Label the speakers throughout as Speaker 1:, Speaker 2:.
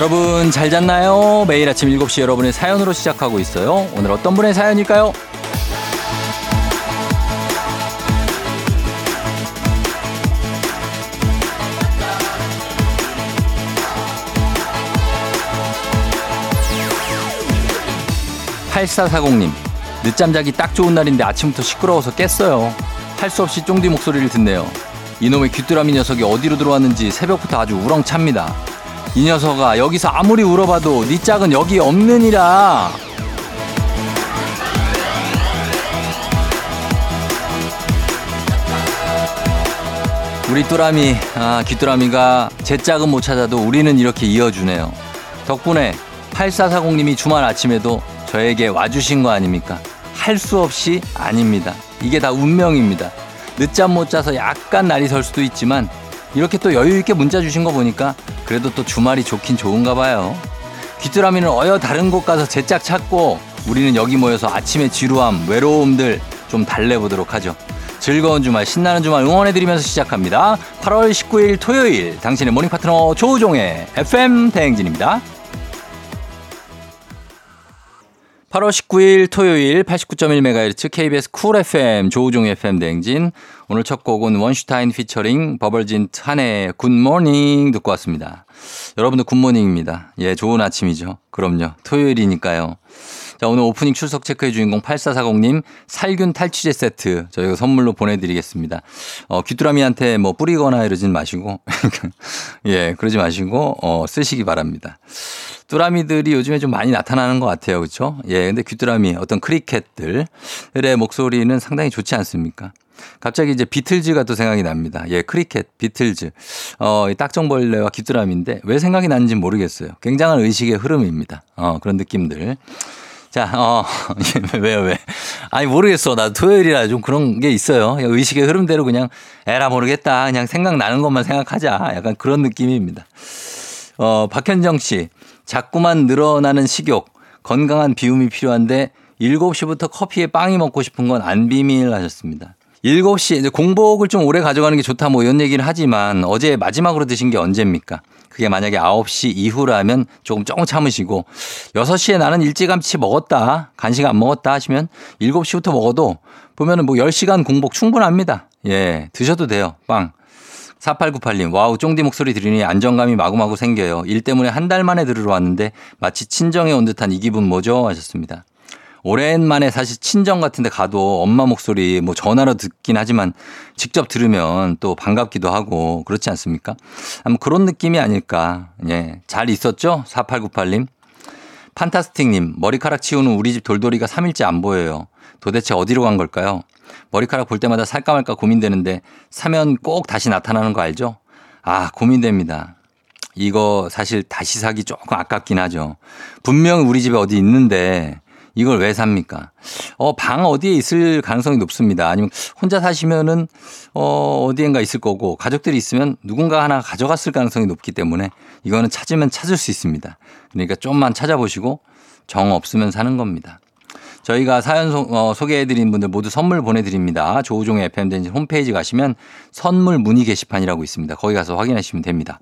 Speaker 1: 여러분 잘 잤나요? 매일 아침 7시 여러분의 사연으로 시작하고 있어요. 오늘 어떤 분의 사연일까요? 8440님, 늦잠 자기 딱 좋은 날인데 아침부터 시끄러워서 깼어요. 할 수 없이 쫑디 목소리를 듣네요. 이놈의 귀뚜라미 녀석이 어디로 들어왔는지 새벽부터 아주 우렁찹니다. 이 녀석아, 여기서 아무리 울어봐도 네 짝은 여기 없느니라. 우리 뚜라미, 아, 귀뚜라미가 제 짝은 못 찾아도 우리는 이렇게 이어주네요. 덕분에 8440님이 주말 아침에도 저에게 와주신 거 아닙니까? 할 수 없이 아닙니다. 이게 다 운명입니다. 늦잠 못 자서 약간 날이 설 수도 있지만 이렇게 또 여유 있게 문자 주신 거 보니까 그래도 또 주말이 좋긴 좋은가 봐요. 귀뚜라미는 어여 다른 곳 가서 제짝 찾고 우리는 여기 모여서 아침의 지루함, 외로움들 좀 달래보도록 하죠. 즐거운 주말, 신나는 주말 응원해드리면서 시작합니다. 8월 19일 토요일 당신의 morning 파트너 조우종의 FM 대행진입니다. 8월 19일 토요일 89.1MHz KBS 쿨 FM 조우종의 FM 대행진 오늘 첫 곡은 원슈타인 피처링 버벌진트 한해 Good Morning 듣고 왔습니다. 여러분들 Good morning입니다. 예, 좋은 아침이죠. 그럼요. 토요일이니까요. 자, 오늘 오프닝 출석 체크의 주인공 8440님 살균 탈취제 세트 저희가 선물로 보내드리겠습니다. 어, 귀뚜라미한테 뭐 뿌리거나 이러진 마시고, 예, 그러지 마시고, 어, 쓰시기 바랍니다. 뚜라미들이 요즘에 좀 많이 나타나는 것 같아요. 그렇죠? 예, 근데 귀뚜라미 어떤 cricket들의 목소리는 상당히 좋지 않습니까? 갑자기 이제 비틀즈가 또 생각이 납니다. 예, cricket, 비틀즈. 어, 딱정벌레와 귀뚜라미인데 왜 생각이 나는지 모르겠어요. 굉장한 의식의 흐름입니다. 어, 그런 느낌들. 자, 어, 왜요, 왜? 아니, 모르겠어. 나 토요일이라 좀 그런 게 있어요. 의식의 흐름대로 그냥, 에라 모르겠다. 그냥 생각나는 것만 생각하자. 약간 그런 느낌입니다. 어, 박현정 씨. 자꾸만 늘어나는 식욕. 건강한 비움이 필요한데 7시부터 커피에 빵이 먹고 싶은 건 안 비밀 하셨습니다. 7시 이제 공복을 좀 오래 가져가는 게 좋다 뭐 이런 얘기를 하지만 어제 마지막으로 드신 게 언제입니까? 그게 만약에 9시 이후라면 조금 조금 참으시고 6시에 나는 일찌감치 먹었다. 간식 안 먹었다 하시면 7시부터 먹어도 보면은 뭐 10시간 공복 충분합니다. 예, 드셔도 돼요. 빵. 4898님, wow, 쫑디 목소리 들으니 안정감이 마구마구 생겨요. 일 때문에 한 달 만에 들으러 왔는데 마치 친정에 온 듯한 이 기분 뭐죠? 하셨습니다. 오랜만에 사실 친정 같은 데 가도 엄마 목소리 뭐 전화로 듣긴 하지만 직접 들으면 또 반갑기도 하고 그렇지 않습니까? 아마 그런 느낌이 아닐까. 예. 잘 있었죠? 4898님. 판타스틱님, 머리카락 치우는 우리 집 돌돌이가 3일째 안 보여요. 도대체 어디로 간 걸까요? 머리카락 볼 때마다 살까 말까 고민되는데 사면 꼭 다시 나타나는 거 알죠? 아, 고민됩니다. 이거 사실 다시 사기 조금 아깝긴 하죠. 분명 우리 집에 어디 있는데 이걸 왜 삽니까? 어, 방 어디에 있을 가능성이 높습니다. 아니면 혼자 사시면은 어, 어디엔가 있을 거고 가족들이 있으면 누군가 하나 가져갔을 가능성이 높기 때문에 이거는 찾으면 찾을 수 있습니다. 그러니까 좀만 찾아보시고 정 없으면 사는 겁니다. 저희가 사연 소, 어, 소개해드린 분들 모두 선물 보내드립니다. 조우종의 FMden진 홈페이지 가시면 선물 문의 게시판이라고 있습니다. 거기 가서 확인하시면 됩니다.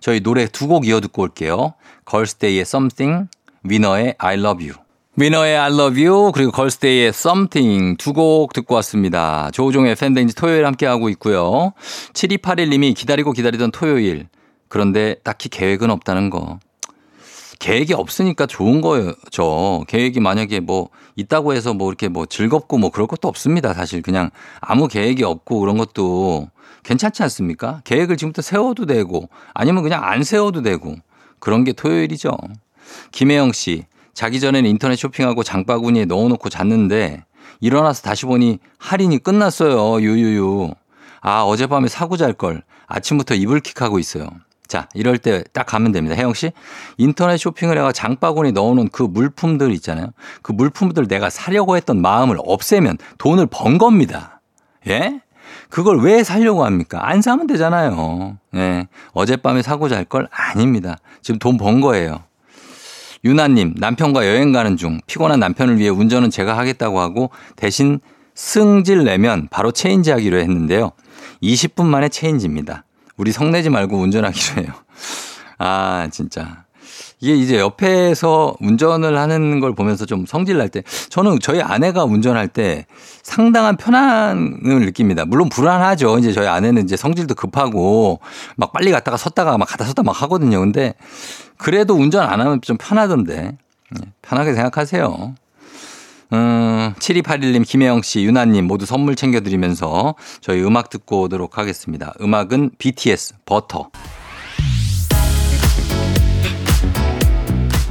Speaker 1: 저희 노래 두 곡 이어 듣고 올게요. 걸스데이의 Something, 위너의 I Love You. 위너의 I Love You 그리고 걸스데이의 Something 두 곡 듣고 왔습니다. 조우종의 팬데인지 토요일 함께하고 있고요. 7281님이 기다리고 기다리던 토요일 그런데 딱히 계획은 없다는 거. 계획이 없으니까 좋은 거죠. 계획이 만약에 뭐 있다고 해서 뭐 이렇게 뭐 즐겁고 뭐 그럴 것도 없습니다. 사실 그냥 아무 계획이 없고 그런 것도 괜찮지 않습니까? 계획을 지금부터 세워도 되고 아니면 그냥 안 세워도 되고 그런 게 토요일이죠. 김혜영 씨, 자기 전에는 인터넷 쇼핑하고 장바구니에 넣어놓고 잤는데 일어나서 다시 보니 할인이 끝났어요. 유유유. 아, 어젯밤에 사고 잘 걸. 아침부터 이불킥하고 있어요. 자, 이럴 때 딱 가면 됩니다. 혜영 씨. 인터넷 쇼핑을 해가 장바구니 넣어놓은 그 물품들 있잖아요. 그 물품들 내가 사려고 했던 마음을 없애면 돈을 번 겁니다. 예? 그걸 왜 사려고 합니까? 안 사면 되잖아요. 예. 어젯밤에 사고 잘 걸 아닙니다. 지금 돈 번 거예요. 유나님, 남편과 여행 가는 중 피곤한 남편을 위해 운전은 제가 하겠다고 하고 대신 승질 내면 바로 체인지 하기로 했는데요. 20분 만에 체인지입니다. 우리 성내지 말고 운전하기로 해요. 아, 진짜. 이게 이제 옆에서 운전을 하는 걸 보면서 좀 성질 날 때 저는 저희 아내가 운전할 때 상당한 편안을 느낍니다. 물론 불안하죠. 이제 저희 아내는 이제 성질도 급하고 막 빨리 갔다가 섰다가 막 갔다 섰다 막 하거든요. 근데 그래도 운전 안 하면 좀 편하던데. 예, 편하게 생각하세요. 음, 7281님, 김혜영 씨, 유나님 모두 선물 챙겨드리면서 저희 음악 듣고 오도록 하겠습니다. 음악은 BTS, Butter.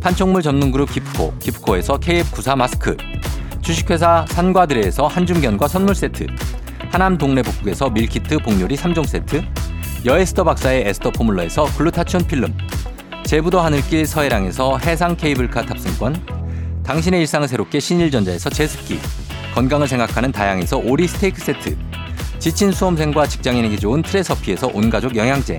Speaker 1: 판촉물 전문 그룹 기프코, 기프코에서 KF94 마스크, 주식회사 산과들에에서 한줌견과 선물 세트, 하남 동네 복국에서 밀키트 복요리 3종 세트, 여에스터 박사의 에스터 포뮬러에서 글루타치온 필름, 제부도 하늘길 서해랑에서 해상 케이블카 탑승권, 당신의 일상을 새롭게 신일전자에서 제습기, 건강을 생각하는 다양에서 오리 스테이크 세트, 지친 수험생과 직장인에게 좋은 트레서피에서 온가족 영양제,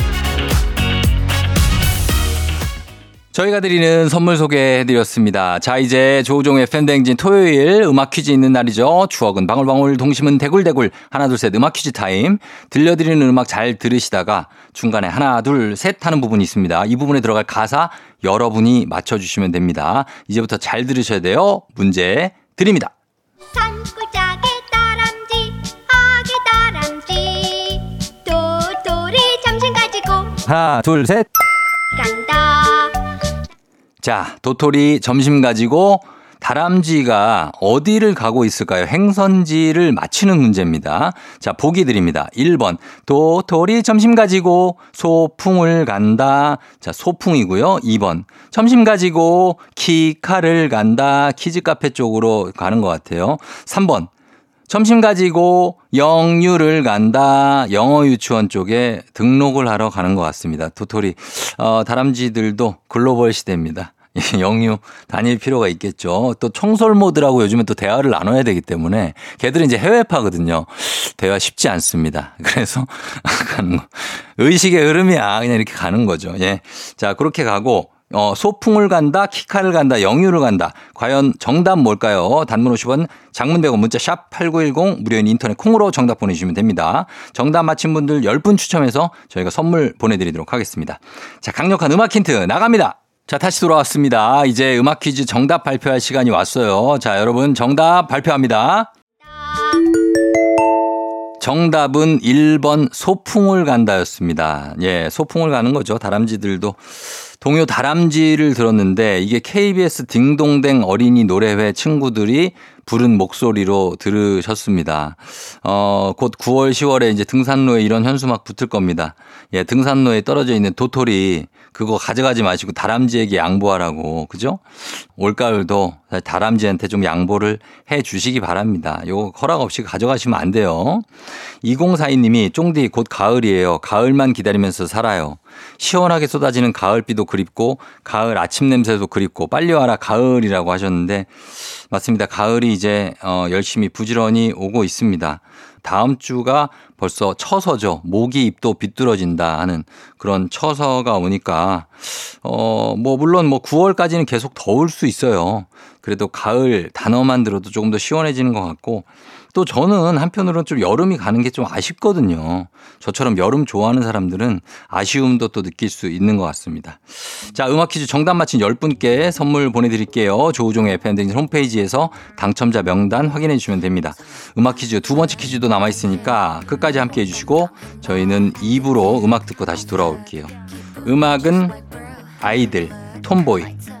Speaker 1: 저희가 드리는 선물 소개해드렸습니다. 자, 이제 조우종의 FM댕진 토요일 음악 퀴즈 있는 날이죠. 추억은 방울방울, 동심은 대굴대굴. 하나, 둘, 셋 음악 퀴즈 타임. 들려드리는 음악 잘 들으시다가 중간에 하나, 둘, 셋 하는 부분이 있습니다. 이 부분에 들어갈 가사 여러분이 맞춰주시면 됩니다. 이제부터 잘 들으셔야 돼요. 문제 드립니다. 산골짜기 다람쥐, 아기 다람쥐, 도토리 점심 가지고. 하나, 둘, 셋. 간다. 자, 도토리 점심 가지고 다람쥐가 어디를 가고 있을까요? 행선지를 맞히는 문제입니다. 자, 보기 드립니다. 1번. 도토리 점심 가지고 소풍을 간다. 자, 소풍이고요. 2번. 점심 가지고 키카를 간다. 키즈 카페 쪽으로 가는 것 같아요. 3번. 점심 가지고 영유를 간다. 영어 유치원 쪽에 등록을 하러 가는 것 같습니다. 도토리, 어, 다람쥐들도 글로벌 시대입니다. 영유 다닐 필요가 있겠죠. 또 청솔모들하고 요즘에 또 대화를 나눠야 되기 때문에 걔들은 이제 해외파거든요. 대화 쉽지 않습니다. 그래서 가는 거. 의식의 흐름이야. 그냥 이렇게 가는 거죠. 예. 자, 그렇게 가고 어, 소풍을 간다, 키카를 간다, 영유를 간다. 과연 정답 뭘까요? 단문 50원, 장문 100원, 문자 샵 8910, 무료인 인터넷 콩으로 정답 보내주시면 됩니다. 정답 맞힌 분들 10분 추첨해서 저희가 선물 보내드리도록 하겠습니다. 자, 강력한 음악 힌트 나갑니다. 자, 다시 돌아왔습니다. 이제 음악 퀴즈 정답 발표할 시간이 왔어요. 자, 여러분 정답 발표합니다. 정답은 1번 소풍을 간다였습니다. 예, 소풍을 가는 거죠. 다람쥐들도. 동요 다람쥐를 들었는데 이게 KBS 딩동댕 어린이 노래회 친구들이 부른 목소리로 들으셨습니다. 어, 곧 9월, 10월에 이제 등산로에 이런 현수막 붙을 겁니다. 예, 등산로에 떨어져 있는 도토리 그거 가져가지 마시고 다람쥐에게 양보하라고. 그죠? 올가을도 다람쥐한테 좀 양보를 해 주시기 바랍니다. 요거 허락 없이 가져가시면 안 돼요. 2042님이 쫑디 곧 가을이에요. 가을만 기다리면서 살아요. 시원하게 쏟아지는 가을비도 그립고 가을 아침 냄새도 그립고 빨리 와라 가을이라고 하셨는데 맞습니다. 가을이 이제 어 열심히 부지런히 오고 있습니다. 다음 주가 벌써 처서죠. 모기 입도 비뚤어진다 하는 그런 처서가 오니까 어 뭐 물론 뭐 9월까지는 계속 더울 수 있어요. 그래도 가을 단어만 들어도 조금 더 시원해지는 것 같고 또 저는 한편으로는 좀 여름이 가는 게 좀 아쉽거든요. 저처럼 여름 좋아하는 사람들은 아쉬움도 또 느낄 수 있는 것 같습니다. 자, 음악 퀴즈 정답 맞힌 10분께 선물 보내드릴게요. 조우종의 FM댕진 홈페이지에서 당첨자 명단 확인해 주시면 됩니다. 음악 퀴즈 두 번째 퀴즈도 남아있으니까 끝까지 함께 해주시고 저희는 2부로 음악 듣고 다시 돌아올게요. 음악은 아이들, 톰보이.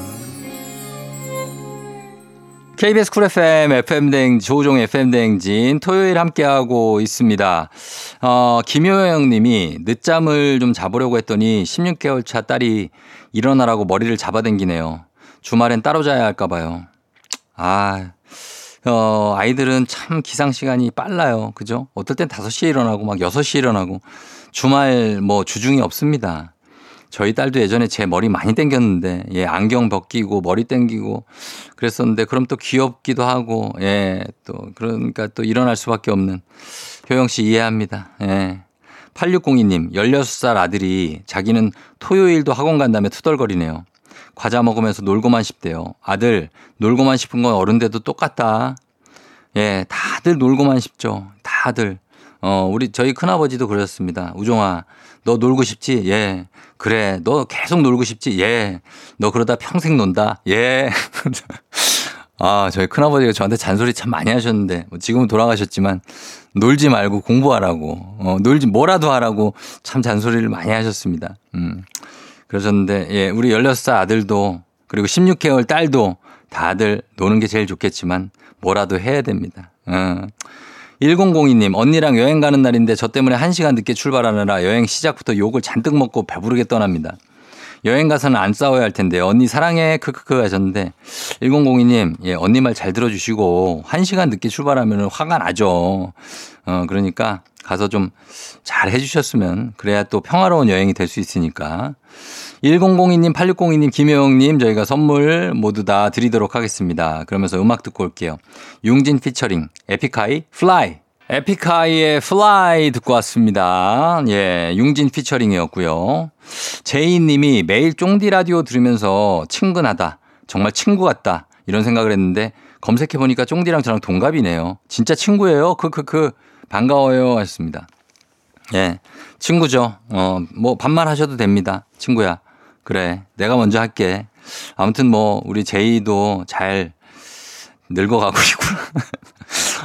Speaker 1: KBS 쿨 FM, FM댕, 조우종 FM댕진 토요일 함께하고 있습니다. 어, 김효영 님이 늦잠을 좀 자보려고 했더니 16개월 차 딸이 일어나라고 머리를 잡아당기네요. 주말엔 따로 자야 할까봐요. 아, 어, 아이들은 참 기상 시간이 빨라요. 그죠? 어떨 땐 5시에 일어나고 막 6시에 일어나고 주말 뭐 주중이 없습니다. 저희 딸도 예전에 제 머리 많이 땡겼는데, 예, 안경 벗기고 머리 땡기고 그랬었는데, 그럼 또 귀엽기도 하고, 예, 또, 그러니까 또 일어날 수밖에 없는 효영 씨 이해합니다. 예. 8602님, 16살 아들이 자기는 토요일도 학원 간다며 투덜거리네요. 과자 먹으면서 놀고만 싶대요. 아들, 놀고만 싶은 건 어른데도 똑같다. 예, 다들 놀고만 싶죠. 다들. 어, 우리, 저희 큰아버지도 그러셨습니다. 우종아, 너 놀고 싶지? 예. 그래. 너 계속 놀고 싶지? 예. 너 그러다 평생 논다? 예. 아, 저희 큰아버지가 저한테 잔소리 참 많이 하셨는데, 뭐 지금은 돌아가셨지만, 놀지 말고 공부하라고, 어, 놀지 뭐라도 하라고 참 잔소리를 많이 하셨습니다. 음. 그러셨는데, 예, 우리 16살 아들도, 그리고 16개월 딸도 다들 노는 게 제일 좋겠지만, 뭐라도 해야 됩니다. 어. 1002님, 언니랑 여행 가는 날인데 저 때문에 1시간 늦게 출발하느라 여행 시작부터 욕을 잔뜩 먹고 배부르게 떠납니다. 여행 가서는 안 싸워야 할 텐데 언니 사랑해 크크크 하셨는데 1002님 예 언니 말 잘 들어주시고 1 시간 늦게 출발하면 화가 나죠. 어 그러니까 가서 좀 잘 해주셨으면 그래야 또 평화로운 여행이 될 수 있으니까 1002님, 8602님, 김효영님 저희가 선물 모두 다 드리도록 하겠습니다. 그러면서 음악 듣고 올게요. 융진 피처링 에픽하이 Fly 에픽하이의 Fly 듣고 왔습니다. 예, 융진 피처링이었고요. 제이 님이 매일 쫑디 라디오 들으면서 친근하다. 정말 친구 같다. 이런 생각을 했는데 검색해 보니까 쫑디랑 저랑 동갑이네요. 진짜 친구예요. 크크크. 반가워요. 하셨습니다. 예. 친구죠. 어, 뭐 반말 하셔도 됩니다. 친구야. 그래. 내가 먼저 할게. 아무튼 뭐 우리 제이도 잘 늙어가고 있구나.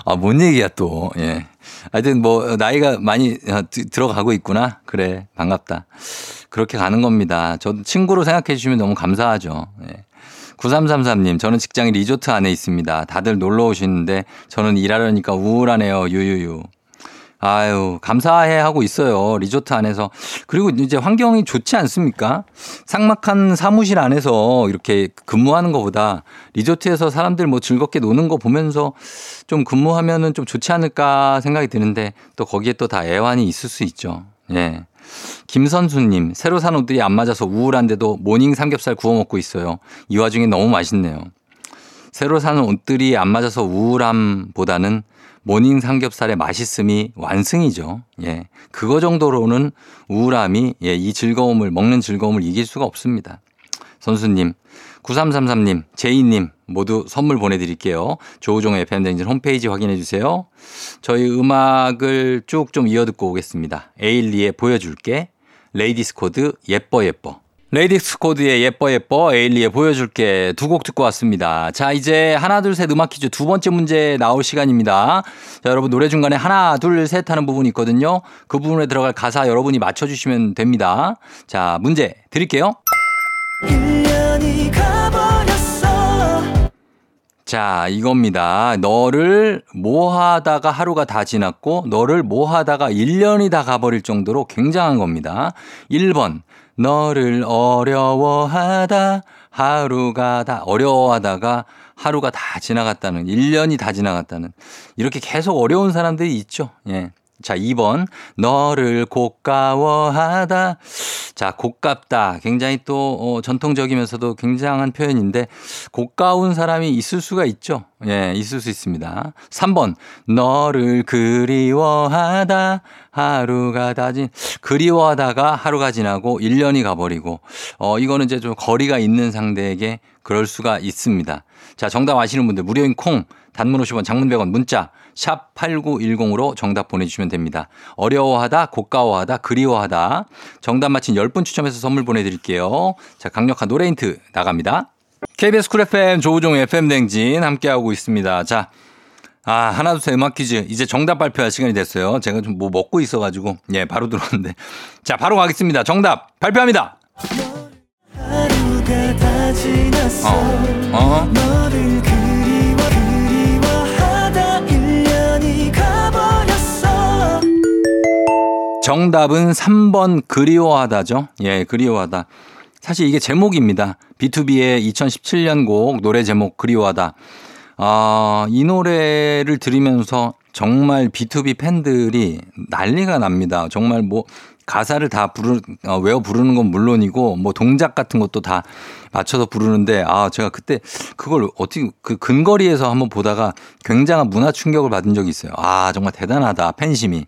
Speaker 1: 아, 뭔 얘기야 또. 예. 하여튼 뭐 나이가 많이 어, 들어가고 있구나. 그래. 반갑다. 그렇게 가는 겁니다. 저도 친구로 생각해 주시면 너무 감사하죠. 예. 9333님, 저는 직장이 리조트 안에 있습니다. 다들 놀러 오시는데 저는 일하려니까 우울하네요. 유유유. 아유, 감사해 하고 있어요. 리조트 안에서. 그리고 이제 환경이 좋지 않습니까? 삭막한 사무실 안에서 이렇게 근무하는 것보다 리조트에서 사람들 뭐 즐겁게 노는 거 보면서 좀 근무하면은 좀 좋지 않을까 생각이 드는데 또 거기에 또 다 애환이 있을 수 있죠. 예. 김선수님, 새로 산 옷들이 안 맞아서 우울한데도 모닝 삼겹살 구워 먹고 있어요. 이 와중에 너무 맛있네요. 새로 사는 옷들이 안 맞아서 우울함보다는 모닝 삼겹살의 맛있음이 완승이죠. 예. 그거 정도로는 우울함이 예, 이 즐거움을 먹는 즐거움을 이길 수가 없습니다. 선수님, 9333님, 제이님 모두 선물 보내드릴게요. 조우종의 FM대행진 홈페이지 확인해 주세요. 저희 음악을 쭉 좀 이어 듣고 오겠습니다. 에일리의 보여줄게, 레이디스 코드 예뻐 예뻐. 레이디스 코드의 예뻐 예뻐 에일리의 보여줄게 두 곡 듣고 왔습니다. 자 이제 하나 둘 셋 음악 퀴즈 두 번째 문제 나올 시간입니다. 자 여러분 노래 중간에 하나 둘 셋 하는 부분이 있거든요. 그 부분에 들어갈 가사 여러분이 맞춰주시면 됩니다. 자 문제 드릴게요. 자, 이겁니다. 너를 뭐 하다가 하루가 다 지났고, 너를 뭐 하다가 1년이 다 가버릴 정도로 굉장한 겁니다. 1번, 너를 어려워하다 하루가 다 어려워하다가 하루가 다 지나갔다는 1년이 다 지나갔다는 이렇게 계속 어려운 사람들이 있죠. 예. 자, 2번. 너를 고가워하다. 자, 고깝다. 굉장히 또 어, 전통적이면서도 굉장한 표현인데 고가운 사람이 있을 수가 있죠. 예, 있을 수 있습니다. 3번. 너를 그리워하다. 하루가 다진 그리워하다가 하루가 지나고 1년이 가버리고 어 이거는 이제 좀 거리가 있는 상대에게 그럴 수가 있습니다. 자, 정답 아시는 분들 무료인 콩 단문 50원 장문 100원 문자 샵 8910으로 정답 보내주시면 됩니다. 어려워하다, 고마워하다, 그리워하다. 정답 맞힌 10분 추첨해서 선물 보내드릴게요. 자, 강력한 노래 힌트 나갑니다. KBS Cool FM 조우종 FM대행진 함께하고 있습니다. 자, 아, 하나, 둘, 셋 음악 퀴즈. 이제 정답 발표할 시간이 됐어요. 제가 좀 뭐 먹고 있어가지고. 예, 바로 들어왔는데. 자, 바로 가겠습니다. 정답 발표합니다. 어, 어. 정답은 3번 그리워하다죠. 예, 그리워하다. 사실 이게 제목입니다. B2B의 2017년 곡 노래 제목 그리워하다. 아, 이 노래를 들으면서 정말 B2B 팬들이 난리가 납니다. 정말 뭐 가사를 다 부르, 어, 외워 부르는 건 물론이고 뭐 동작 같은 것도 다 맞춰서 부르는데 아, 제가 그때 그걸 어떻게 그 근거리에서 한번 보다가 굉장한 문화 충격을 받은 적이 있어요. 아, 정말 대단하다. 팬심이.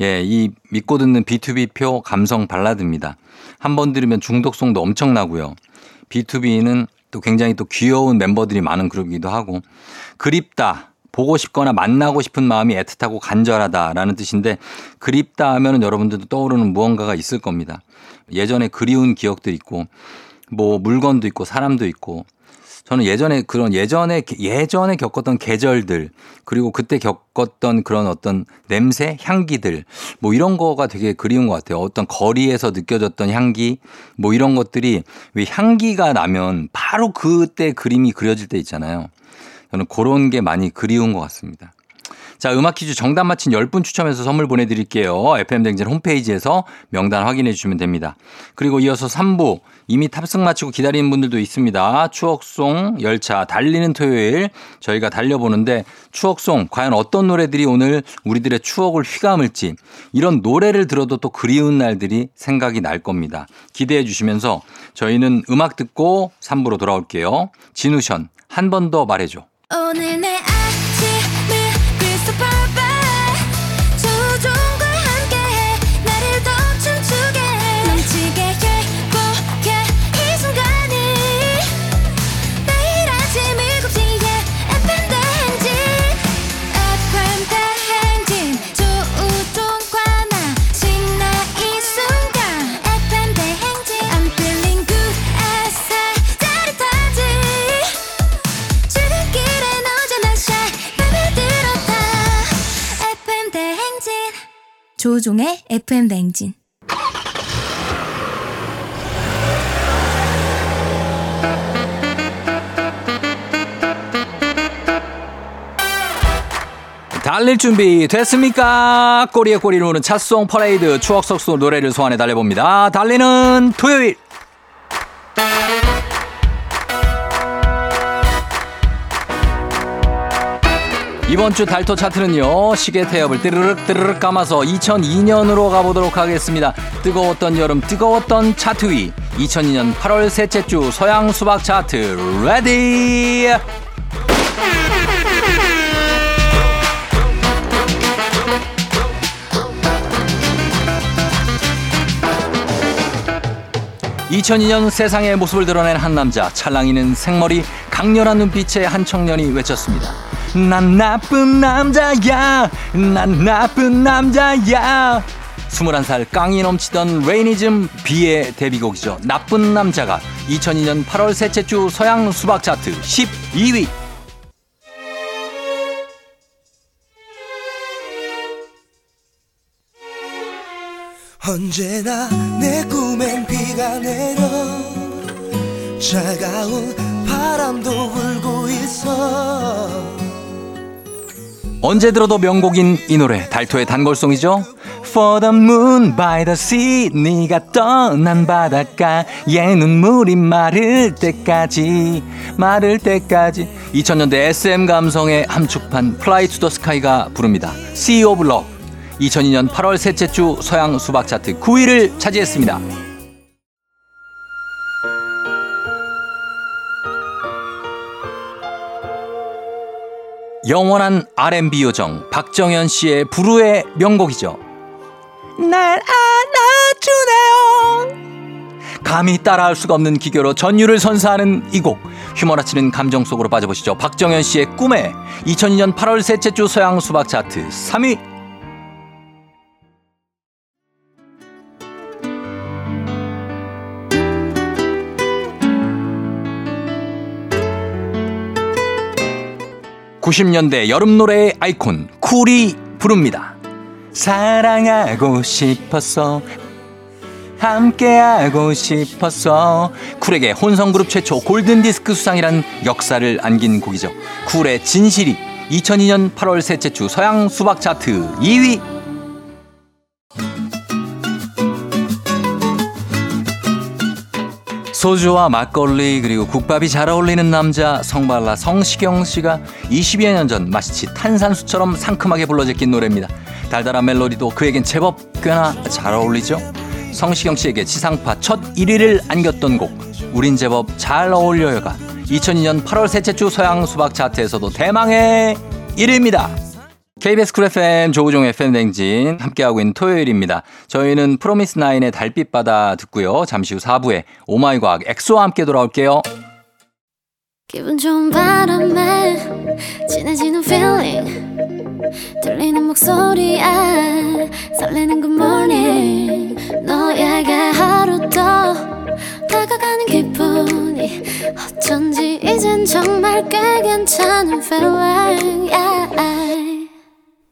Speaker 1: 예, 이 믿고 듣는 B2B표 감성 발라드입니다. 한 번 들으면 중독성도 엄청나고요. B2B는 또 굉장히 또 귀여운 멤버들이 많은 그룹이기도 하고 그립다. 보고 싶거나 만나고 싶은 마음이 애틋하고 간절하다라는 뜻인데 그립다 하면은 여러분들도 떠오르는 무언가가 있을 겁니다. 예전에 그리운 기억도 있고 뭐 물건도 있고 사람도 있고 저는 예전에 그런 예전에 예전에 겪었던 계절들 그리고 그때 겪었던 그런 어떤 냄새, 향기들 뭐 이런 거가 되게 그리운 것 같아요. 어떤 거리에서 느껴졌던 향기 뭐 이런 것들이 왜 향기가 나면 바로 그때 그림이 그려질 때 있잖아요. 저는 그런 게 많이 그리운 것 같습니다. 자, 음악 퀴즈 정답 맞힌 10분 추첨해서 선물 보내드릴게요. FM댕진 홈페이지에서 명단 확인해 주시면 됩니다. 그리고 이어서 3부 이미 탑승 마치고 기다리는 분들도 있습니다. 추억송 열차 달리는 토요일 저희가 달려보는데 추억송 과연 어떤 노래들이 오늘 우리들의 추억을 휘감을지 이런 노래를 들어도 또 그리운 날들이 생각이 날 겁니다. 기대해 주시면서 저희는 음악 듣고 3부로 돌아올게요. 진우션 한 번 더 말해줘.
Speaker 2: 오늘 내 조종의 FM 대행진
Speaker 1: 달릴 준비 됐습니까? 꼬리에 꼬리를 무는 찻송 퍼레이드 추억 속소 노래를 소환해 달려봅니다. 달리는 토요일. 이번 주 달토 차트는요 시계 태엽을 띠르륵 띠르륵 감아서 2002년으로 가보도록 하겠습니다. 뜨거웠던 여름 뜨거웠던 차트 위. 2002년 8월 셋째 주 서양 수박 차트 ready! 2002년 세상에 모습을 드러낸 한 남자 찰랑이는 생머리 강렬한 눈빛의 한 청년이 외쳤습니다. 난 나쁜 남자야. 난 나쁜 남자야. 21살 깡이 넘치던 레이니즘 B의 데뷔곡이죠. 나쁜 남자가 2002년 8월 셋째 주 서양 수박 차트 12위.
Speaker 3: 언제나 내 꿈엔 비가 내려 차가운 바람도 불고 있어
Speaker 1: 언제 들어도 명곡인 이 노래 달토의 단골송이죠. For the moon by the sea 네가 떠난 바닷가에 눈물이 마를 때까지 마를 때까지 2000년대 SM 감성의 함축판 Fly to the Sky가 부릅니다. Sea of Love 2002년 8월 셋째 주 서양 수박 차트 9위를 차지했습니다. 영원한 R&B 요정 박정현 씨의 부르의 명곡이죠. 날 안아주네요. 감히 따라할 수가 없는 기교로 전율을 선사하는 이 곡. 휘몰아치는 감정 속으로 빠져보시죠. 박정현 씨의 꿈에 2002년 8월 셋째 주 서양 수박 차트 3위. (90년대) 여름 노래의 아이콘 쿨이 부릅니다. 사랑하고 싶었어 함께하고 싶었어 쿨에게 혼성그룹 최초 골든디스크 수상이란 역사를 안긴 곡이죠. 쿨의 진실이 2002년 8월 셋째 주 서양 수박 차트 2위 소주와 막걸리 그리고 국밥이 잘 어울리는 남자 성발라 성시경 씨가 20여 년 전 마치 탄산수처럼 상큼하게 불러 제낀 노래입니다. 달달한 멜로디도 그에겐 제법 꽤나 잘 어울리죠. 성시경 씨에게 지상파 첫 1위를 안겼던 곡 우린 제법 잘 어울려요가 2002년 8월 셋째 주 서양 수박 차트에서도 대망의 1위입니다. KBS Cool FM 조우종 FM대행진 함께하고 있는 토요일입니다. 저희는 프로미스 나인의 달빛 바다 듣고요. 잠시 후 4부에 oh my 과학 엑소와 함께 돌아올게요.
Speaker 2: 기분 좋은 바람에 진해지는 feeling 들리는 목소리에 설레는 good morning 너에게 하루 더 다가가는 기분이 어쩐지 이젠 정말 꽤 괜찮은 feeling yeah.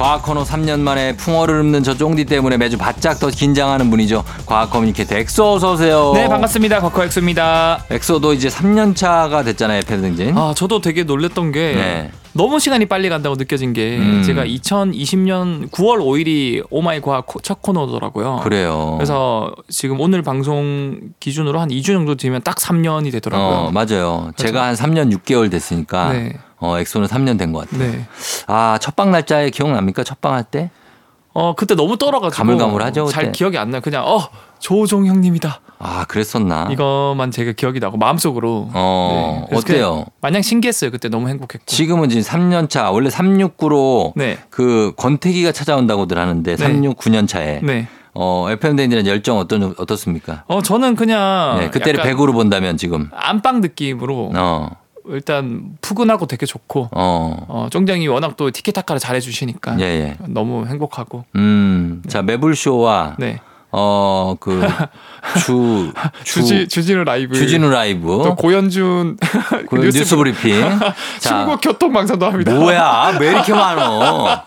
Speaker 1: 코너 3년 만에 풍월을 읊는 저 쫑디 때문에 매주 바짝 더 긴장하는 분이죠. 과학 커뮤니케이터 엑소 어서 오세요.
Speaker 4: 네 반갑습니다 과커 엑소입니다.
Speaker 1: 엑소도 이제 3년 차가 됐잖아요, FM대행진.
Speaker 4: 아 저도 되게 놀랬던 게
Speaker 1: 네.
Speaker 4: 너무 시간이 빨리 간다고 느껴진 게
Speaker 1: 음.
Speaker 4: 제가 2020년 9월 5일이 oh my 과학 코- 첫 코너더라고요.
Speaker 1: 그래요.
Speaker 4: 그래서 지금 오늘 방송 기준으로 한 2주 정도 뒤면 딱 3년이 되더라고요.
Speaker 1: 어, 맞아요. 제가 한 3년 6개월 됐으니까
Speaker 4: 네.
Speaker 1: 어, 엑소는 3년 된 것 같아요.
Speaker 4: 네.
Speaker 1: 아, 첫방 날짜에 기억납니까? 첫방 할 때?
Speaker 4: 어 그때 너무 떨어가지고
Speaker 1: 가물가물하죠, 그때?
Speaker 4: 잘 기억이 안 나요. 그냥 어 조종 형님이다.
Speaker 1: 아, 그랬었나?
Speaker 4: 이것만 제가 기억이 나고 마음속으로.
Speaker 1: 어,
Speaker 4: 네.
Speaker 1: 어때요?
Speaker 4: 마냥 신기했어요. 그때 너무 행복했고.
Speaker 1: 지금은 지금 3년 차, 원래 369로
Speaker 4: 네.
Speaker 1: 그 권태기가 찾아온다고들 하는데 369년 차에
Speaker 4: 네.
Speaker 1: 어, FM대행진은 열정 어떤, 어떻습니까?
Speaker 4: 어 저는 그냥
Speaker 1: 네, 그때를
Speaker 4: 약간
Speaker 1: 100으로 본다면 지금.
Speaker 4: 안방 느낌으로
Speaker 1: 어,
Speaker 4: 일단 푸근하고 되게 좋고
Speaker 1: 어,
Speaker 4: 어, 쫑디가 워낙 또 티키타카를 잘해주시니까
Speaker 1: 예, 예.
Speaker 4: 너무 행복하고
Speaker 1: 음, 자, 매불쇼와
Speaker 4: 네
Speaker 1: 어, 그, 주, 주,
Speaker 4: 주지 주진우 라이브
Speaker 1: 주진우 라이브.
Speaker 4: 또 고현준
Speaker 1: 그 뉴스, 브리핑. 자,
Speaker 4: 충북 교통방송도 합니다.
Speaker 1: 뭐야? 왜 이렇게 많어?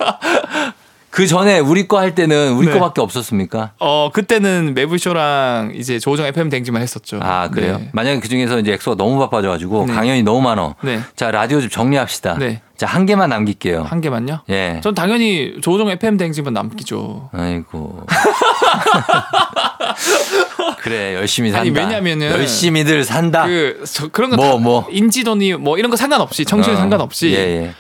Speaker 1: 그 전에 우리 거 할 때는 우리
Speaker 4: 네.
Speaker 1: 거밖에 없었습니까?
Speaker 4: 어 그때는 매부쇼랑 이제 조정 FM 댕지만 했었죠.
Speaker 1: 아, 그래요?
Speaker 4: 네.
Speaker 1: 만약에 그 중에서 이제 엑소가 너무 바빠져가지고
Speaker 4: 네.
Speaker 1: 강연이 너무 많어.
Speaker 4: 네.
Speaker 1: 자, 라디오 좀 정리합시다.
Speaker 4: 네.
Speaker 1: 자, 한 개만 남길게요.
Speaker 4: 한 개만요.
Speaker 1: 예.
Speaker 4: 전 당연히 조정 FM 댕지만 남기죠.
Speaker 1: 아이고. 그래, 열심히 산다.
Speaker 4: 아니, 왜냐면은
Speaker 1: 열심히들 산다.
Speaker 4: 그 저, 그런 거
Speaker 1: 뭐,
Speaker 4: 다-
Speaker 1: 뭐.
Speaker 4: 인지도니 뭐 이런 거 상관없이 청춘
Speaker 1: 어,
Speaker 4: 상관없이
Speaker 1: 예, 예.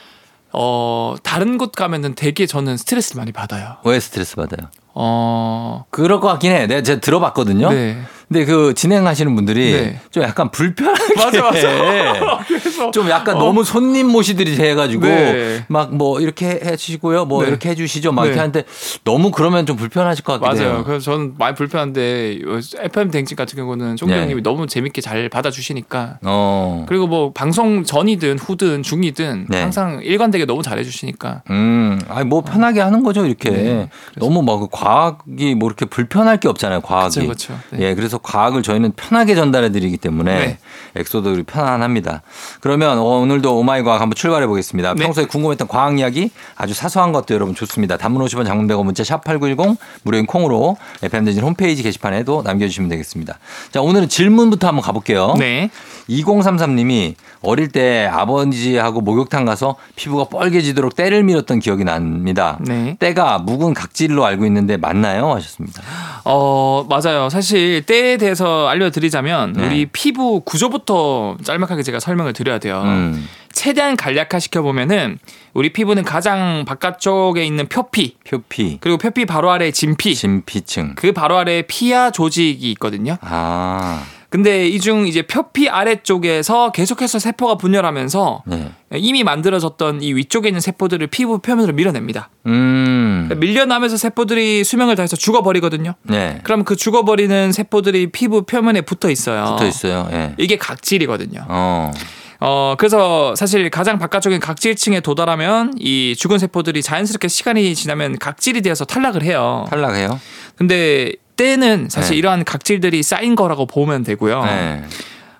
Speaker 4: 어 다른 곳 가면은 되게 저는 스트레스를 많이 받아요.
Speaker 1: 왜 스트레스 받아요?
Speaker 4: 어
Speaker 1: 그럴 것 같긴 해. 내가 제가 들어봤거든요.
Speaker 4: 네.
Speaker 1: 근데 그 진행하시는 분들이
Speaker 4: 네.
Speaker 1: 좀 약간 불편하게
Speaker 4: 맞아, 맞아.
Speaker 1: 해.
Speaker 4: 그래서
Speaker 1: 좀 약간
Speaker 4: 어.
Speaker 1: 너무 손님 모시듯이 해가지고
Speaker 4: 네.
Speaker 1: 막뭐 이렇게 해주시고요, 뭐
Speaker 4: 네.
Speaker 1: 이렇게 해주시죠, 막 이렇게
Speaker 4: 네.
Speaker 1: 하는데 너무 그러면 좀 불편하실 것 같기도
Speaker 4: 맞아요.
Speaker 1: 해요.
Speaker 4: 그래서 저는 많이 불편한데 FM 댕진 같은 경우는 쫑이
Speaker 1: 네.
Speaker 4: 형님이 너무 재밌게 잘 받아주시니까
Speaker 1: 어,
Speaker 4: 그리고 뭐 방송 전이든 후든 중이든
Speaker 1: 네.
Speaker 4: 항상 일관되게 너무 잘해주시니까
Speaker 1: 음, 아니 뭐 편하게 하는 거죠 이렇게.
Speaker 4: 네,
Speaker 1: 너무 막 과학이 뭐 이렇게 불편할 게 없잖아요, 과학이.
Speaker 4: 그렇죠, 그렇죠. 네.
Speaker 1: 예, 그래서 과학을 저희는 편하게 전달해 드리기 때문에
Speaker 4: 네.
Speaker 1: 엑소도 편안합니다. 그러면 어, 오늘도 oh my 과학 한번 출발해 보겠습니다.
Speaker 4: 네.
Speaker 1: 평소에 궁금했던 과학 이야기 아주 사소한 것도 여러분 좋습니다. 단문 50원 장문 100원 문자 샵 8910 무료인 콩으로 FM대행진 홈페이지 게시판에도 남겨주시면 되겠습니다. 자 오늘은 질문부터 한번 가볼게요.
Speaker 4: 네.
Speaker 1: 2033님이 어릴 때 아버지하고 목욕탕 가서 피부가 뻘개지도록 때를 밀었던 기억이 납니다.
Speaker 4: 네.
Speaker 1: 때가 묵은 각질로 알고 있는데 맞나요? 하셨습니다.
Speaker 4: 어, 맞아요. 사실 때에 대해서 알려드리자면
Speaker 1: 네.
Speaker 4: 우리 피부 구조부터 짤막하게 제가 설명을 드려야 돼요.
Speaker 1: 음,
Speaker 4: 최대한 간략화 시켜보면은 우리 피부는 가장 바깥쪽에 있는 표피
Speaker 1: 표피,
Speaker 4: 그리고 표피 바로 아래 진피
Speaker 1: 진피층.
Speaker 4: 그 바로 아래 피하 조직이 있거든요.
Speaker 1: 아,
Speaker 4: 근데 이 중 이제 표피 아래쪽에서 계속해서 세포가 분열하면서
Speaker 1: 네.
Speaker 4: 이미 만들어졌던 이 위쪽에 있는 세포들을 피부 표면으로 밀어냅니다.
Speaker 1: 음,
Speaker 4: 그러니까 밀려나면서 세포들이 수명을 다해서 죽어버리거든요.
Speaker 1: 네.
Speaker 4: 그럼 그 죽어버리는 세포들이 피부 표면에 붙어 있어요.
Speaker 1: 붙어 있어요. 예.
Speaker 4: 이게 각질이거든요.
Speaker 1: 어,
Speaker 4: 어, 그래서 사실 가장 바깥쪽인 각질층에 도달하면 이 죽은 세포들이 자연스럽게 시간이 지나면 각질이 되어서 탈락을 해요.
Speaker 1: 탈락해요?
Speaker 4: 근데 때는 사실
Speaker 1: 네.
Speaker 4: 이러한 각질들이 쌓인 거라고 보면 되고요.
Speaker 1: 네.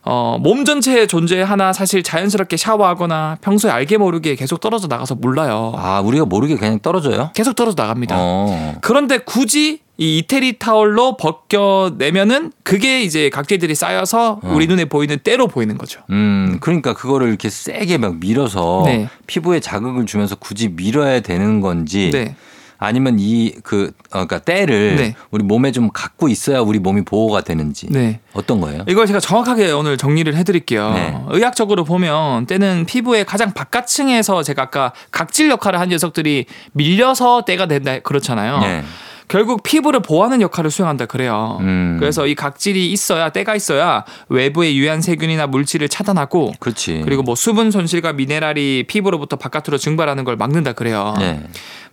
Speaker 4: 어, 몸 전체의 존재 하나 사실 자연스럽게 샤워하거나 평소에 알게 모르게 계속 떨어져 나가서 몰라요.
Speaker 1: 아, 우리가 모르게 그냥 떨어져요?
Speaker 4: 계속 떨어져 나갑니다.
Speaker 1: 어.
Speaker 4: 그런데 굳이 이 이태리 타월로 벗겨내면은 그게 이제 각질들이 쌓여서
Speaker 1: 어.
Speaker 4: 우리 눈에 보이는 때로 보이는 거죠.
Speaker 1: 음, 그러니까 그거를 이렇게 세게 막 밀어서
Speaker 4: 네.
Speaker 1: 피부에 자극을 주면서 굳이 밀어야 되는 건지
Speaker 4: 네.
Speaker 1: 아니면 이그 어, 그러니까 때를
Speaker 4: 네.
Speaker 1: 우리 몸에 좀 갖고 있어야 우리 몸이 보호가 되는지
Speaker 4: 네.
Speaker 1: 어떤 거예요?
Speaker 4: 이걸 제가 정확하게 오늘 정리를 해드릴게요.
Speaker 1: 네.
Speaker 4: 의학적으로 보면 때는 피부의 가장 바깥층에서 제가 아까 각질 역할을 한 녀석들이 밀려서 때가 된다 그렇잖아요.
Speaker 1: 네.
Speaker 4: 결국 피부를 보호하는 역할을 수행한다 그래요.
Speaker 1: 음.
Speaker 4: 그래서 이 각질이 있어야 때가 있어야 외부의 유해한 세균이나 물질을 차단하고
Speaker 1: 그렇지.
Speaker 4: 그리고 뭐 수분 손실과 미네랄이 피부로부터 바깥으로 증발하는 걸 막는다 그래요.
Speaker 1: 네.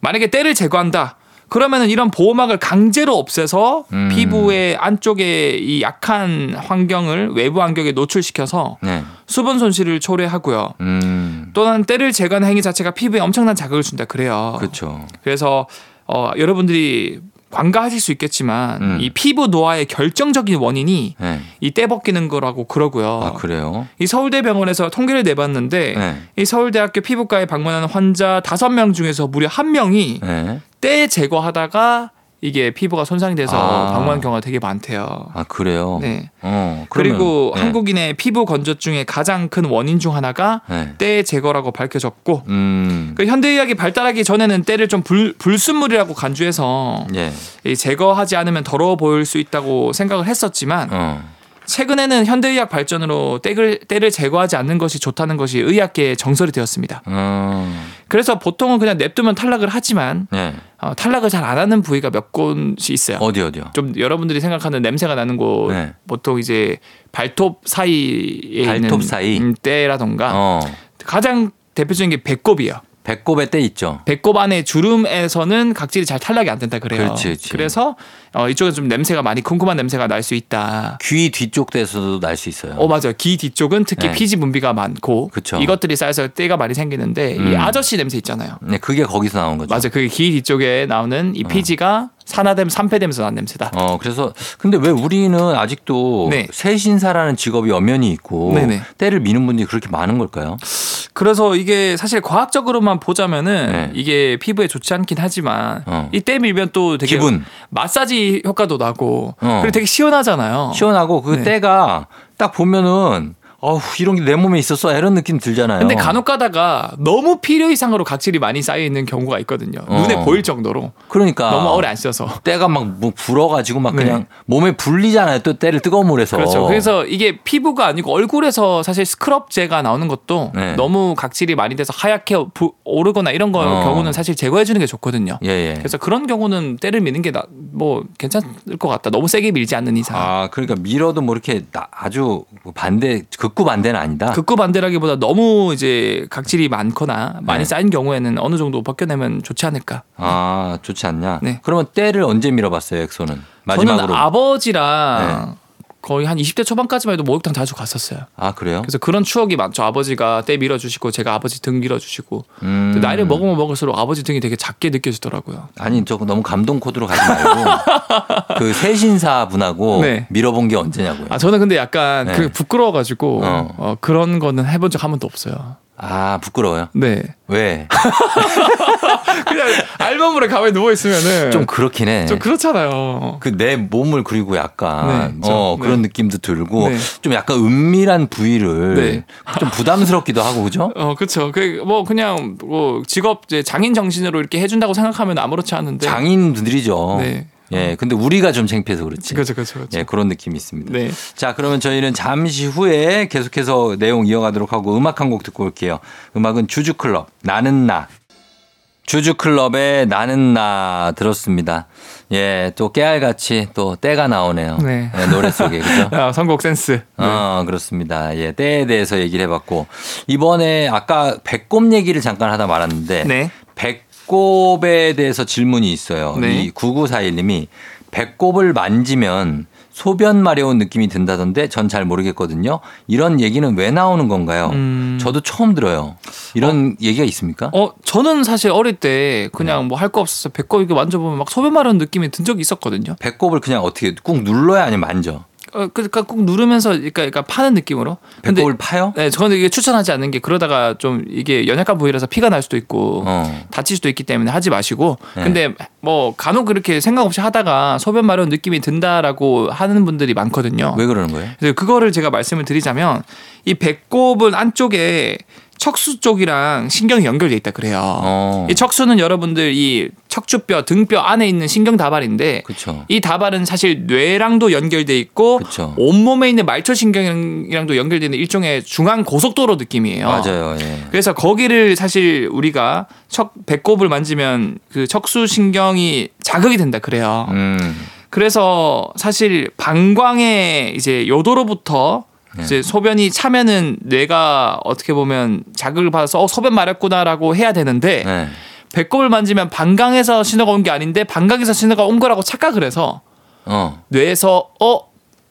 Speaker 4: 만약에 때를 제거한다. 그러면은 이런 보호막을 강제로 없애서
Speaker 1: 음.
Speaker 4: 피부의 안쪽에 이 약한 환경을 외부 환경에 노출시켜서
Speaker 1: 네.
Speaker 4: 수분 손실을 초래하고요.
Speaker 1: 음.
Speaker 4: 또한 때를 제거하는 행위 자체가 피부에 엄청난 자극을 준다 그래요.
Speaker 1: 그렇죠.
Speaker 4: 그래서 어, 여러분들이 관가하실 수 있겠지만
Speaker 1: 음.
Speaker 4: 이 피부 노화의 결정적인 원인이
Speaker 1: 네.
Speaker 4: 이때 벗기는 거라고 그러고요.
Speaker 1: 아, 그래요?
Speaker 4: 이 서울대병원에서 통계를 내봤는데
Speaker 1: 네.
Speaker 4: 이 서울대학교 피부과에 방문하는 환자 다섯 명 중에서 무려 한 명이
Speaker 1: 네.
Speaker 4: 때 제거하다가 이게 피부가 손상이 돼서
Speaker 1: 아.
Speaker 4: 방문한 경우가 되게 많대요.
Speaker 1: 아, 그래요?
Speaker 4: 네.
Speaker 1: 어, 그러면,
Speaker 4: 그리고
Speaker 1: 네.
Speaker 4: 한국인의 피부 건조증의 가장 큰 원인 중 하나가
Speaker 1: 네.
Speaker 4: 때 제거라고 밝혀졌고
Speaker 1: 음.
Speaker 4: 그 현대의학이 발달하기 전에는 때를 좀 불, 불순물이라고 간주해서
Speaker 1: 예.
Speaker 4: 이 제거하지 않으면 더러워 보일 수 있다고 생각을 했었지만
Speaker 1: 어.
Speaker 4: 최근에는 현대의학 발전으로 때를, 때를 제거하지 않는 것이 좋다는 것이 의학계의 정설이 되었습니다.
Speaker 1: 어.
Speaker 4: 그래서 보통은 그냥 냅두면 탈락을 하지만
Speaker 1: 네.
Speaker 4: 어, 탈락을 잘 안 하는 부위가 몇 곳이 있어요.
Speaker 1: 어디 어디요?
Speaker 4: 좀 여러분들이 생각하는 냄새가 나는 곳
Speaker 1: 네.
Speaker 4: 보통 이제 발톱 사이에
Speaker 1: 발톱
Speaker 4: 있는
Speaker 1: 사이?
Speaker 4: 음, 때라던가
Speaker 1: 어.
Speaker 4: 가장 대표적인 게 배꼽이에요.
Speaker 1: 배꼽에 때 있죠.
Speaker 4: 배꼽 안에 주름에서는 각질이 잘 탈락이 안 된다 그래요.
Speaker 1: 그렇지, 그렇지.
Speaker 4: 그래서 어, 이쪽은 좀 냄새가 많이 쿰쿰한 냄새가 날 수 있다.
Speaker 1: 귀 뒤쪽 때에서도 날 수 있어요.
Speaker 4: 어 맞아요. 귀 뒤쪽은 특히
Speaker 1: 네.
Speaker 4: 피지 분비가 많고
Speaker 1: 그쵸.
Speaker 4: 이것들이 쌓여서 때가 많이 생기는데 이
Speaker 1: 음.
Speaker 4: 아저씨 냄새 있잖아요.
Speaker 1: 네, 그게 거기서 나온 거죠.
Speaker 4: 맞아요. 그게 귀 뒤쪽에 나오는 이 피지가 산화됨 산패되면서 난 냄새다.
Speaker 1: 어, 그래서 근데 왜 우리는 아직도
Speaker 4: 네.
Speaker 1: 세신사라는 직업이 엄연히 있고
Speaker 4: 네네.
Speaker 1: 때를 미는 분들이 그렇게 많은 걸까요?
Speaker 4: 그래서 이게 사실 과학적으로만 보자면은
Speaker 1: 네.
Speaker 4: 이게 피부에 좋지 않긴 하지만
Speaker 1: 어.
Speaker 4: 이때 밀면 또 되게
Speaker 1: 기분
Speaker 4: 마사지 효과도 나고
Speaker 1: 어.
Speaker 4: 그리고 되게 시원하잖아요.
Speaker 1: 시원하고 그
Speaker 4: 네.
Speaker 1: 때가 딱 보면은 어우 이런 게 내 몸에 있었어 이런 느낌 들잖아요.
Speaker 4: 근데 간혹 가다가 너무 필요 이상으로 각질이 많이 쌓여 있는 경우가 있거든요.
Speaker 1: 어.
Speaker 4: 눈에 보일 정도로
Speaker 1: 그러니까
Speaker 4: 너무 오래 안 씻어서.
Speaker 1: 때가 막 뭐 불어가지고 막
Speaker 4: 네.
Speaker 1: 그냥 몸에 불리잖아요. 또 때를 뜨거운 물에서.
Speaker 4: 그렇죠. 그래서 이게 피부가 아니고 얼굴에서 사실 스크럽제가 나오는 것도
Speaker 1: 네.
Speaker 4: 너무 각질이 많이 돼서 하얗게 부- 오르거나 이런 거
Speaker 1: 어.
Speaker 4: 경우는 사실 제거해 주는 게 좋거든요.
Speaker 1: 예, 예.
Speaker 4: 그래서 그런 경우는 때를 미는 게 뭐 괜찮을 것 같다. 너무 세게 밀지 않는 이상.
Speaker 1: 아 그러니까 밀어도 뭐 이렇게 나- 아주 반대 극구 반대는 아니다.
Speaker 4: 극구 반대라기보다 너무 이제 각질이 많거나 많이
Speaker 1: 네.
Speaker 4: 쌓인 경우에는 어느 정도 벗겨내면 좋지 않을까.
Speaker 1: 아 좋지 않냐?
Speaker 4: 네.
Speaker 1: 그러면 때를 언제 밀어봤어요, 엑소는?
Speaker 4: 저는
Speaker 1: 마지막으로.
Speaker 4: 아버지랑 거의 한 20대 초반까지만 해도 목욕탕 자주 갔었어요.
Speaker 1: 아, 그래요?
Speaker 4: 그래서 그런 추억이 많죠. 아버지가 때 밀어주시고 제가 아버지 등 밀어주시고
Speaker 1: 음.
Speaker 4: 나이를 먹으면 먹을수록 아버지 등이 되게 작게 느껴지더라고요.
Speaker 1: 아니, 저 너무 감동 코드로 가지 말고 그 세신사 분하고
Speaker 4: 네.
Speaker 1: 밀어본 게 언제냐고요.
Speaker 4: 아 저는 근데 약간
Speaker 1: 네.
Speaker 4: 그 부끄러워가지고
Speaker 1: 어.
Speaker 4: 어, 그런 거는 해본 적 한 번도 없어요.
Speaker 1: 아, 부끄러워요?
Speaker 4: 네.
Speaker 1: 왜?
Speaker 4: 그냥 알몸으로 가만히 누워 있으면은
Speaker 1: 좀 그렇긴 해.
Speaker 4: 좀 그렇잖아요.
Speaker 1: 그 내 몸을 그리고 약간
Speaker 4: 네, 좀,
Speaker 1: 어
Speaker 4: 네.
Speaker 1: 그런 느낌도 들고
Speaker 4: 네.
Speaker 1: 좀 약간 은밀한 부위를
Speaker 4: 네.
Speaker 1: 좀 부담스럽기도 하고 그죠?
Speaker 4: 어, 그쵸. 그, 뭐, 그냥, 뭐, 직업, 이제 장인 정신으로 이렇게 해준다고 생각하면 아무렇지 않은데.
Speaker 1: 장인분들이죠.
Speaker 4: 네.
Speaker 1: 예, 근데 우리가 좀 창피해서 그렇지.
Speaker 4: 그쵸, 그쵸, 그쵸.
Speaker 1: 예, 그런 느낌이 있습니다.
Speaker 4: 네.
Speaker 1: 자, 그러면 저희는 잠시 후에 계속해서 내용 이어가도록 하고 음악 한 곡 듣고 올게요. 음악은 주주클럽, 나는 나. 주주클럽의 나는 나 들었습니다. 예, 또 깨알같이 또 때가 나오네요.
Speaker 4: 네.
Speaker 1: 예, 노래 속에, 그죠?
Speaker 4: 아, 선곡 센스. 네.
Speaker 1: 어, 그렇습니다. 예, 때에 대해서 얘기를 해봤고, 이번에 아까 배꼽 얘기를 잠깐 하다 말았는데,
Speaker 4: 네.
Speaker 1: 배꼽에 대해서 질문이 있어요.
Speaker 4: 네.
Speaker 1: 이 9941님이 배꼽을 만지면 소변 마려운 느낌이 든다던데 전 잘 모르겠거든요. 이런 얘기는 왜 나오는 건가요?
Speaker 4: 음.
Speaker 1: 저도 처음 들어요. 이런 얘기가 있습니까?
Speaker 4: 어, 저는 사실 어릴 때 그냥 뭐 할 거 없어서 배꼽 이렇게 만져보면 막 소변 마려운 느낌이 든 적이 있었거든요.
Speaker 1: 배꼽을 그냥 어떻게 꾹 눌러야 아니면 만져?
Speaker 4: 어, 그러니까 꼭 누르면서 그러니까, 그러니까 파는 느낌으로. 근데
Speaker 1: 배꼽을 파요?
Speaker 4: 네, 저는 이게 추천하지 않는 게 그러다가 좀 이게 연약한 부위라서 피가 날 수도 있고
Speaker 1: 어.
Speaker 4: 다칠 수도 있기 때문에 하지 마시고.
Speaker 1: 네.
Speaker 4: 근데 뭐 간혹 그렇게 생각 없이 하다가 소변 마려운 느낌이 든다라고 하는 분들이 많거든요.
Speaker 1: 왜 그러는 거예요?
Speaker 4: 그래서 그거를 제가 말씀을 드리자면 이 배꼽은 안쪽에 척수 쪽이랑 신경이 연결돼 있다 그래요.
Speaker 1: 어.
Speaker 4: 이 척수는 여러분들 이 척추뼈, 등뼈 안에 있는 신경 다발인데
Speaker 1: 그쵸.
Speaker 4: 이 다발은 사실 뇌랑도 연결돼 있고
Speaker 1: 그쵸.
Speaker 4: 온몸에 있는 말초 신경이랑도 연결되는 일종의 중앙 고속도로 느낌이에요.
Speaker 1: 맞아요. 예.
Speaker 4: 그래서 거기를 사실 우리가 척 배꼽을 만지면 그 척수 신경이 자극이 된다 그래요.
Speaker 1: 음.
Speaker 4: 그래서 사실 방광의 이제 요도로부터
Speaker 1: 네.
Speaker 4: 이제 소변이 차면은 뇌가 어떻게 보면 자극을 받아서 어, 소변 마렵구나라고 해야 되는데
Speaker 1: 네.
Speaker 4: 배꼽을 만지면 방광에서 신호가 온 게 아닌데 방광에서 신호가 온 거라고 착각을 해서
Speaker 1: 어.
Speaker 4: 뇌에서 어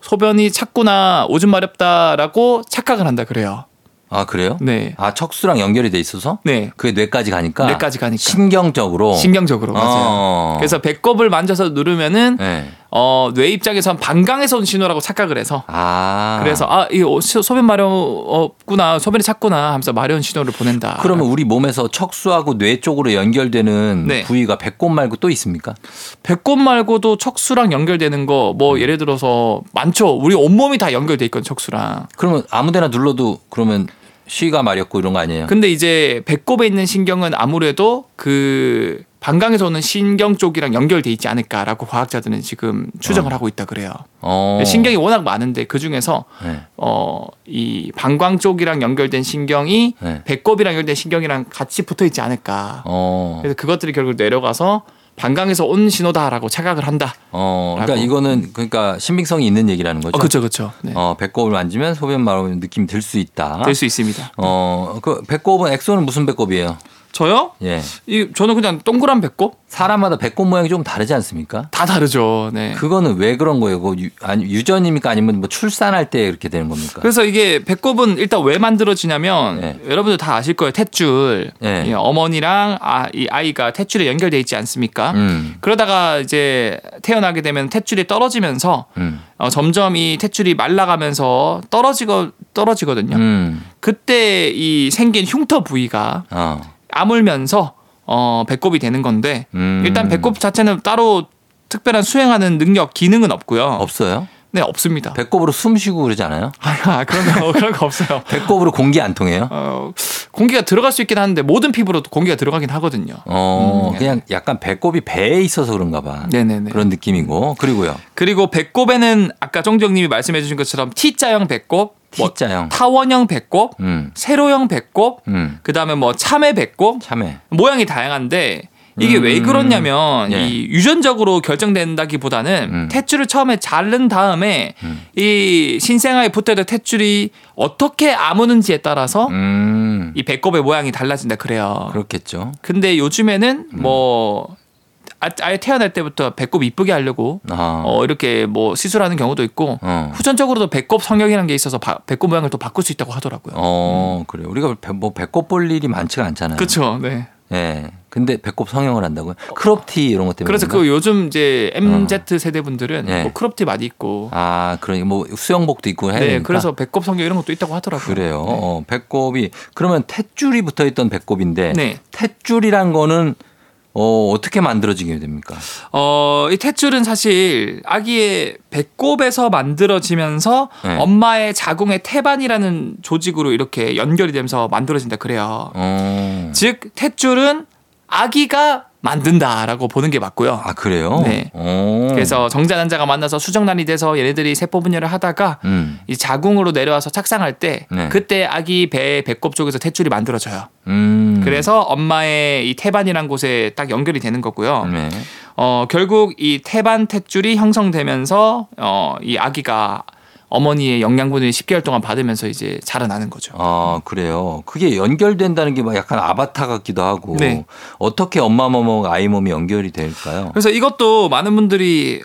Speaker 4: 소변이 찼구나 오줌 마렵다라고 착각을 한다 그래요.
Speaker 1: 아, 그래요?
Speaker 4: 네.
Speaker 1: 아, 척수랑 연결이 돼 있어서?
Speaker 4: 네.
Speaker 1: 그게 뇌까지 가니까?
Speaker 4: 뇌까지 가니까.
Speaker 1: 신경적으로?
Speaker 4: 신경적으로 맞아요.
Speaker 1: 어.
Speaker 4: 그래서 배꼽을 만져서 누르면은
Speaker 1: 네.
Speaker 4: 어, 뇌 입장에선 방광에서 온 신호라고 착각을 해서
Speaker 1: 아.
Speaker 4: 그래서 아, 이 소변 마렵구나. 소변이 찼구나 하면서 마려운 신호를 보낸다.
Speaker 1: 그러면 우리 몸에서 척수하고 뇌 쪽으로 연결되는
Speaker 4: 네.
Speaker 1: 부위가 배꼽 말고 또 있습니까?
Speaker 4: 배꼽 말고도 척수랑 연결되는 거뭐
Speaker 1: 음.
Speaker 4: 예를 들어서 많죠. 우리 온몸이 다 연결돼 있건 척수랑.
Speaker 1: 그러면 아무 데나 눌러도 그러면 쉬가 마렵고 이런 거 아니에요?
Speaker 4: 근데 이제 배꼽에 있는 신경은 아무래도 그 방광에서 오는 신경 쪽이랑 연결돼 있지 않을까라고 과학자들은 지금 추정을 하고 있다 그래요.
Speaker 1: 어.
Speaker 4: 신경이 워낙 많은데 그 중에서
Speaker 1: 네.
Speaker 4: 어이 방광 쪽이랑 연결된 신경이
Speaker 1: 네.
Speaker 4: 배꼽이랑 연결된 신경이랑 같이 붙어 있지 않을까.
Speaker 1: 어.
Speaker 4: 그래서 그것들이 결국 내려가서 방광에서 온 신호다라고 착각을 한다.
Speaker 1: 어. 그러니까. 이거는 그러니까 신빙성이 있는 얘기라는 거죠.
Speaker 4: 어, 그렇죠, 그렇죠. 네.
Speaker 1: 어, 배꼽을 만지면 소변 마려운 느낌이 들 수 있다.
Speaker 4: 될 수 있습니다.
Speaker 1: 어, 그 배꼽은 엑소는 무슨 배꼽이에요?
Speaker 4: 저요?
Speaker 1: 예.
Speaker 4: 이 저는 그냥 동그란 배꼽
Speaker 1: 사람마다 배꼽 모양이 좀 다르지 않습니까?
Speaker 4: 다 다르죠. 네.
Speaker 1: 그거는 왜 그런 거예요? 그 유, 아니, 유전입니까? 아니면 뭐 출산할 때 이렇게 되는 겁니까?
Speaker 4: 그래서 이게 배꼽은 일단 왜 만들어지냐면
Speaker 1: 네.
Speaker 4: 여러분들 다 아실 거예요. 탯줄.
Speaker 1: 네.
Speaker 4: 이 어머니랑 아, 이 아이가 탯줄에 연결돼 있지 않습니까?
Speaker 1: 음.
Speaker 4: 그러다가 이제 태어나게 되면 탯줄이 떨어지면서
Speaker 1: 음.
Speaker 4: 어, 점점 이 탯줄이 말라가면서 떨어지거 떨어지거든요.
Speaker 1: 음.
Speaker 4: 그때 이 생긴 흉터 부위가
Speaker 1: 어.
Speaker 4: 아물면서 어, 배꼽이 되는 건데
Speaker 1: 음.
Speaker 4: 일단 배꼽 자체는 따로 특별한 수행하는 능력 기능은 없고요.
Speaker 1: 없어요?
Speaker 4: 네 없습니다.
Speaker 1: 배꼽으로 숨 쉬고 그러지 않아요?
Speaker 4: 아 그런 거 그런 거 없어요.
Speaker 1: 배꼽으로 공기 안 통해요?
Speaker 4: 어, 공기가 들어갈 수 있긴 하는데 모든 피부로도 공기가 들어가긴 하거든요.
Speaker 1: 어,
Speaker 4: 음,
Speaker 1: 그냥 약간 배꼽이 배에 있어서 그런가 봐.
Speaker 4: 네네네.
Speaker 1: 그런 느낌이고. 그리고요.
Speaker 4: 그리고 배꼽에는 아까 정정님이 말씀해 주신 것처럼 T자형 배꼽, 뭐
Speaker 1: T자형.
Speaker 4: 타원형 배꼽,
Speaker 1: 음.
Speaker 4: 세로형 배꼽,
Speaker 1: 음.
Speaker 4: 그 다음에 뭐 참외 배꼽
Speaker 1: 참해.
Speaker 4: 모양이 다양한데 이게
Speaker 1: 음.
Speaker 4: 왜 그렇냐면
Speaker 1: 예.
Speaker 4: 이 유전적으로 결정된다기보다는
Speaker 1: 음.
Speaker 4: 탯줄을 처음에 자른 다음에
Speaker 1: 음.
Speaker 4: 이 신생아에 붙어있던 탯줄이 어떻게 아무는지에 따라서
Speaker 1: 음.
Speaker 4: 이 배꼽의 모양이 달라진다 그래요.
Speaker 1: 그렇겠죠.
Speaker 4: 근데 요즘에는
Speaker 1: 음.
Speaker 4: 뭐 아- 아예 태어날 때부터 배꼽 이쁘게 하려고
Speaker 1: 아.
Speaker 4: 어, 이렇게 뭐 시술하는 경우도 있고
Speaker 1: 어.
Speaker 4: 후천적으로도 배꼽 성형이라는 게 있어서 바- 배꼽 모양을 또 바꿀 수 있다고 하더라고요.
Speaker 1: 어, 그래요. 우리가 배, 뭐 배꼽 볼 일이 많지가 않잖아요.
Speaker 4: 그렇죠. 네.
Speaker 1: 예. 근데 배꼽 성형을 한다고요? crop티 이런 것 때문에.
Speaker 4: 그래서?
Speaker 1: 그
Speaker 4: 요즘 이제 MZ 세대 분들은
Speaker 1: 네.
Speaker 4: 뭐 crop티 많이 입고
Speaker 1: 아, 그러니 뭐 수영복도 입고 해야
Speaker 4: 네,
Speaker 1: 되니까.
Speaker 4: 그래서 배꼽 성형 이런 것도 있다고 하더라고요.
Speaker 1: 그래요.
Speaker 4: 네.
Speaker 1: 어, 배꼽이 그러면 탯줄이 붙어 있던 배꼽인데
Speaker 4: 네.
Speaker 1: 탯줄이란 거는 어, 어떻게 만들어지게 됩니까?
Speaker 4: 어, 이 탯줄은 사실 아기의 배꼽에서 만들어지면서
Speaker 1: 네.
Speaker 4: 엄마의 자궁의 태반이라는 조직으로 이렇게 연결이 되면서 만들어진다 그래요.
Speaker 1: 어.
Speaker 4: 즉 탯줄은 아기가 만든다라고 보는 게 맞고요.
Speaker 1: 아, 그래요?
Speaker 4: 네.
Speaker 1: 어.
Speaker 4: 그래서 정자 난자가 만나서 수정란이 돼서 얘네들이 세포 분열을 하다가
Speaker 1: 음.
Speaker 4: 이 자궁으로 내려와서 착상할 때
Speaker 1: 네.
Speaker 4: 그때 아기 배 배꼽 쪽에서 탯줄이 만들어져요.
Speaker 1: 음.
Speaker 4: 그래서 엄마의 이 태반이란 곳에 딱 연결이 되는 거고요.
Speaker 1: 네.
Speaker 4: 어, 결국 이 태반 탯줄이 형성되면서 어, 이 아기가 어머니의 영양분을 10개월 동안 받으면서 이제 자라나는 거죠.
Speaker 1: 아, 그래요. 그게 연결된다는 게 막 약간 아바타 같기도 하고.
Speaker 4: 네.
Speaker 1: 어떻게 엄마 몸하고 아이 몸이 연결이 될까요?
Speaker 4: 그래서 이것도 많은 분들이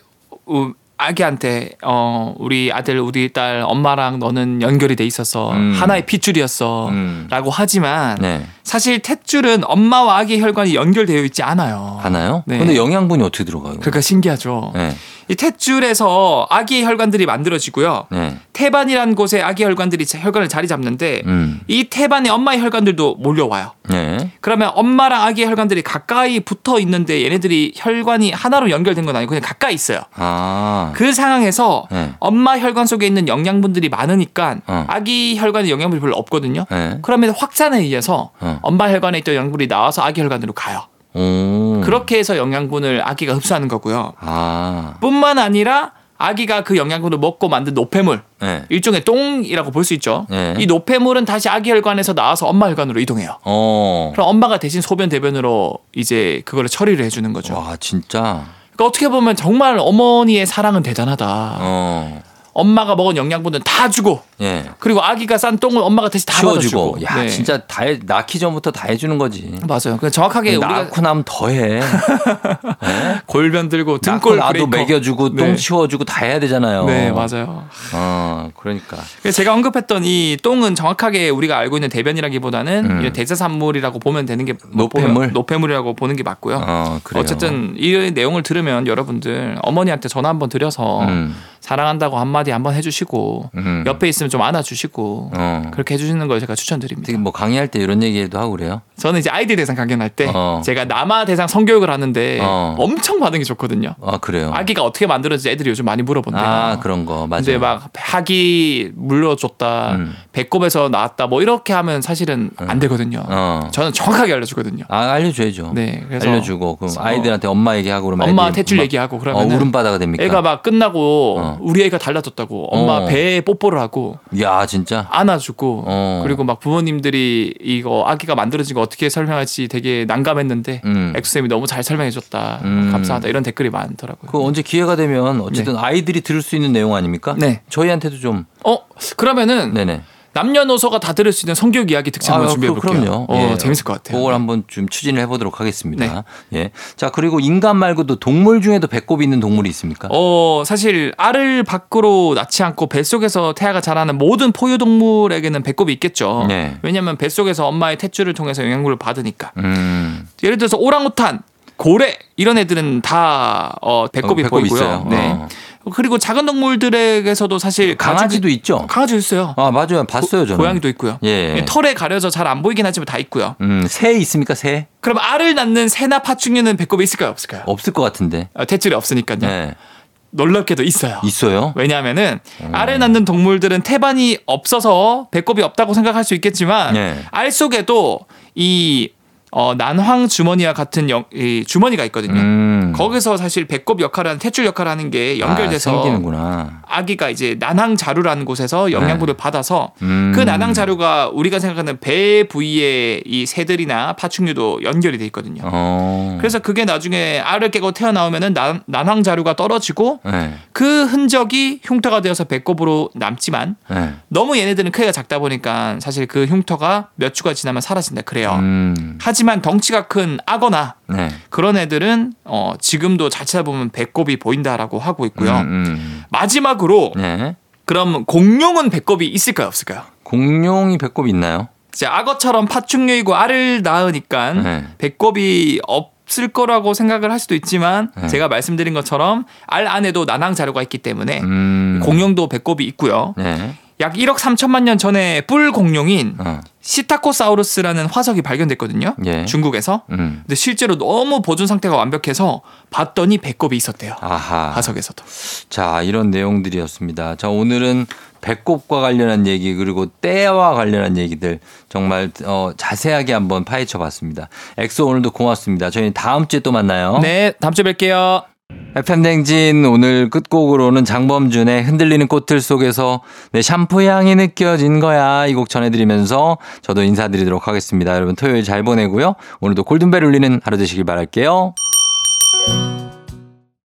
Speaker 4: 어, 아기한테 어 우리 아들 우리 딸 엄마랑 너는 연결이 돼 있어서
Speaker 1: 음.
Speaker 4: 하나의 핏줄이었어라고
Speaker 1: 음.
Speaker 4: 하지만
Speaker 1: 네.
Speaker 4: 사실 탯줄은 엄마와 아기 혈관이 연결되어 있지 않아요.
Speaker 1: 하나요?
Speaker 4: 네.
Speaker 1: 근데 영양분이 어떻게 들어가요?
Speaker 4: 그러니까 신기하죠.
Speaker 1: 네.
Speaker 4: 이 탯줄에서 아기 혈관들이 만들어지고요.
Speaker 1: 네.
Speaker 4: 태반이란 곳에 아기 혈관들이 자- 혈관을 자리 잡는데
Speaker 1: 음.
Speaker 4: 이 태반에 엄마의 혈관들도 몰려와요.
Speaker 1: 네.
Speaker 4: 그러면 엄마랑 아기의 혈관들이 가까이 붙어 있는데 얘네들이 혈관이 하나로 연결된 건 아니고 그냥 가까이 있어요.
Speaker 1: 아.
Speaker 4: 그 상황에서
Speaker 1: 네.
Speaker 4: 엄마 혈관 속에 있는 영양분들이 많으니까
Speaker 1: 어.
Speaker 4: 아기 혈관에 영양분이 별로 없거든요.
Speaker 1: 네.
Speaker 4: 그러면 확산에 의해서
Speaker 1: 어.
Speaker 4: 엄마 혈관에 있던 영양분이 나와서 아기 혈관으로 가요.
Speaker 1: 오.
Speaker 4: 그렇게 해서 영양분을 아기가 흡수하는 거고요.
Speaker 1: 아.
Speaker 4: 뿐만 아니라 아기가 그 영양분을 먹고 만든 노폐물
Speaker 1: 네.
Speaker 4: 일종의 똥이라고 볼 수 있죠.
Speaker 1: 네.
Speaker 4: 이 노폐물은 다시 아기 혈관에서 나와서 엄마 혈관으로 이동해요.
Speaker 1: 어.
Speaker 4: 그럼 엄마가 대신 소변 대변으로 이제 그거를 처리를 해주는 거죠.
Speaker 1: 와, 진짜.
Speaker 4: 그러니까 어떻게 보면 정말 어머니의 사랑은 대단하다.
Speaker 1: 어.
Speaker 4: 엄마가 먹은 영양분은 다 주고
Speaker 1: 예.
Speaker 4: 그리고 아기가 싼 똥을 엄마가 대신 다
Speaker 1: 치워주고.
Speaker 4: 받아주고.
Speaker 1: 야,
Speaker 4: 네.
Speaker 1: 진짜 다 해, 낳기 전부터 다 해주는 거지.
Speaker 4: 맞아요. 그 정확하게 우리가
Speaker 1: 낳고 나면 더 해.
Speaker 4: 골변 들고
Speaker 1: 낳고
Speaker 4: 등골
Speaker 1: 나도
Speaker 4: 브레이커.
Speaker 1: 먹여주고
Speaker 4: 네.
Speaker 1: 똥 치워주고 다 해야 되잖아요.
Speaker 4: 네 맞아요.
Speaker 1: 어, 그러니까.
Speaker 4: 제가 언급했던 이 똥은 정확하게 우리가 알고 있는 대변이라기보다는
Speaker 1: 음.
Speaker 4: 이런 대사산물이라고 보면 되는 게
Speaker 1: 노폐물?
Speaker 4: 보면 노폐물이라고 보는 게 맞고요.
Speaker 1: 어, 그래요.
Speaker 4: 어쨌든 이 내용을 들으면 여러분들 어머니한테 전화 한번 드려서
Speaker 1: 음.
Speaker 4: 사랑한다고 한마디 한번 해주시고
Speaker 1: 음.
Speaker 4: 옆에 있으면 좀 안아주시고
Speaker 1: 어.
Speaker 4: 그렇게 해주시는 걸 제가 추천드립니다.
Speaker 1: 되게 뭐 강의할 때 이런 얘기도 하고 그래요.
Speaker 4: 저는 이제 아이들 대상 강연할 때
Speaker 1: 어.
Speaker 4: 제가 남아 대상 성교육을 하는데
Speaker 1: 어.
Speaker 4: 엄청 반응이 좋거든요.
Speaker 1: 아, 그래요.
Speaker 4: 아기가 어떻게 만들어지지 애들이 요즘 많이 물어본대요.
Speaker 1: 아, 그런 거. 맞아요.
Speaker 4: 근데 막 학이 물려줬다,
Speaker 1: 음.
Speaker 4: 배꼽에서 나왔다, 뭐 이렇게 하면 사실은 안 되거든요.
Speaker 1: 어.
Speaker 4: 저는 정확하게 알려주거든요.
Speaker 1: 아, 알려줘야죠.
Speaker 4: 네, 그래서
Speaker 1: 알려주고 그럼 아이들한테 엄마 얘기하고 그러면
Speaker 4: 엄마 탯줄
Speaker 1: 막,
Speaker 4: 얘기하고
Speaker 1: 어,
Speaker 4: 그러면
Speaker 1: 울음바다가 됩니까?
Speaker 4: 애가 막 끝나고
Speaker 1: 어.
Speaker 4: 우리 애가 달라졌다고 엄마
Speaker 1: 어.
Speaker 4: 배에 뽀뽀를 하고
Speaker 1: 야, 진짜.
Speaker 4: 안아주고
Speaker 1: 어.
Speaker 4: 그리고 막 부모님들이 이거 아기가 만들어진 거 어떻게 설명할지 되게 난감했는데
Speaker 1: 음.
Speaker 4: 엑소쌤이 너무 잘 설명해줬다
Speaker 1: 음.
Speaker 4: 감사하다 이런 댓글이 많더라고요.
Speaker 1: 그 언제 기회가 되면 어쨌든 아이들이 들을 수 있는 내용 아닙니까?
Speaker 4: 네.
Speaker 1: 저희한테도 좀
Speaker 4: 어 그러면은
Speaker 1: 네네.
Speaker 4: 남녀노소가 다 들을 수 있는 성교육 이야기 특집 한번
Speaker 1: 아,
Speaker 4: 준비해
Speaker 1: 그-
Speaker 4: 볼게요.
Speaker 1: 그럼요.
Speaker 4: 어,
Speaker 1: 예.
Speaker 4: 재밌을 것 같아요.
Speaker 1: 그걸
Speaker 4: 네.
Speaker 1: 한번 좀 추진을 해보도록 하겠습니다. 예. 자 그리고 인간 말고도 동물 중에도 배꼽이 있는 동물이 있습니까?
Speaker 4: 어, 사실 알을 밖으로 낳지 않고 뱃속에서 태아가 자라는 모든 포유동물에게는 배꼽이 있겠죠.
Speaker 1: 네.
Speaker 4: 왜냐하면 뱃속에서 엄마의 탯줄을 통해서 영양분을 받으니까.
Speaker 1: 음.
Speaker 4: 예를 들어서 오랑우탄, 고래 이런 애들은 다 어, 배꼽이
Speaker 1: 어, 배꼽
Speaker 4: 보이고요.
Speaker 1: 있어요.
Speaker 4: 네.
Speaker 1: 어.
Speaker 4: 그리고 작은 동물들에게서도 사실
Speaker 1: 강아지도 있죠.
Speaker 4: 강아지 있어요.
Speaker 1: 아 맞아요. 봤어요 저는.
Speaker 4: 고 양이도 있고요.
Speaker 1: 예.
Speaker 4: 털에 가려져 잘 안 보이긴 하지만 다 있고요.
Speaker 1: 음, 새 있습니까 새?
Speaker 4: 그럼 알을 낳는 새나 파충류는 배꼽이 있을까요, 없을까요?
Speaker 1: 없을 것 같은데.
Speaker 4: 어, 탯줄이 없으니까요.
Speaker 1: 네.
Speaker 4: 놀랍게도 있어요.
Speaker 1: 있어요.
Speaker 4: 왜냐하면은
Speaker 1: 음.
Speaker 4: 알을 낳는 동물들은 태반이 없어서 배꼽이 없다고 생각할 수 있겠지만
Speaker 1: 네.
Speaker 4: 알 속에도 이 어, 난황 주머니와 같은 영- 이 주머니가 있거든요.
Speaker 1: 음.
Speaker 4: 거기서 사실 배꼽 역할을 하는 탯줄 역할을 하는 게 연결돼서
Speaker 1: 아, 생기는구나.
Speaker 4: 아기가 이제 난항 자루라는 곳에서 영양분을 받아서
Speaker 1: 음.
Speaker 4: 그 난항 자루가 우리가 생각하는 배 부위에 이 새들이나 파충류도 연결이 돼 있거든요.
Speaker 1: 어.
Speaker 4: 그래서 그게 나중에 알을 깨고 태어나오면은 난, 난항 자루가 떨어지고
Speaker 1: 네.
Speaker 4: 그 흔적이 흉터가 되어서 배꼽으로 남지만
Speaker 1: 네.
Speaker 4: 너무 얘네들은 크기가 작다 보니까 사실 그 흉터가 몇 주가 지나면 사라진다 그래요.
Speaker 1: 음.
Speaker 4: 하지만 하지만 덩치가 큰 악어나
Speaker 1: 네.
Speaker 4: 그런 애들은 어, 지금도 잘 찾아보면 배꼽이 보인다라고 하고 있고요.
Speaker 1: 음, 음.
Speaker 4: 마지막으로
Speaker 1: 네.
Speaker 4: 그럼 공룡은 배꼽이 있을까요, 없을까요?
Speaker 1: 공룡이 배꼽 있나요?
Speaker 4: 이제 악어처럼 파충류이고 알을 낳으니까
Speaker 1: 네.
Speaker 4: 배꼽이 없을 거라고 생각을 할 수도 있지만
Speaker 1: 네.
Speaker 4: 제가 말씀드린 것처럼 알 안에도 난항 자료가 있기 때문에
Speaker 1: 음.
Speaker 4: 공룡도 배꼽이 있고요.
Speaker 1: 네.
Speaker 4: 약 1억 3천만 년 전에 뿔 공룡인
Speaker 1: 어.
Speaker 4: 시타코사우루스라는 화석이 발견됐거든요.
Speaker 1: 예.
Speaker 4: 중국에서.
Speaker 1: 음.
Speaker 4: 근데 실제로 너무 보존 상태가 완벽해서 봤더니 배꼽이 있었대요.
Speaker 1: 아하.
Speaker 4: 화석에서도.
Speaker 1: 자, 이런 내용들이었습니다. 자, 오늘은 배꼽과 관련한 얘기 그리고 때와 관련한 얘기들 정말 어, 자세하게 한번 파헤쳐 봤습니다. 엑소 오늘도 고맙습니다. 저희는 다음 주에 또 만나요.
Speaker 4: 네, 다음 주에 뵐게요.
Speaker 1: FM대행진 오늘 끝곡으로는 장범준의 흔들리는 꽃들 속에서 내 샴푸 향이 느껴진 거야 이 곡 전해드리면서 저도 인사드리도록 하겠습니다. 여러분 토요일 잘 보내고요. 오늘도 골든벨 울리는 하루 되시길 바랄게요.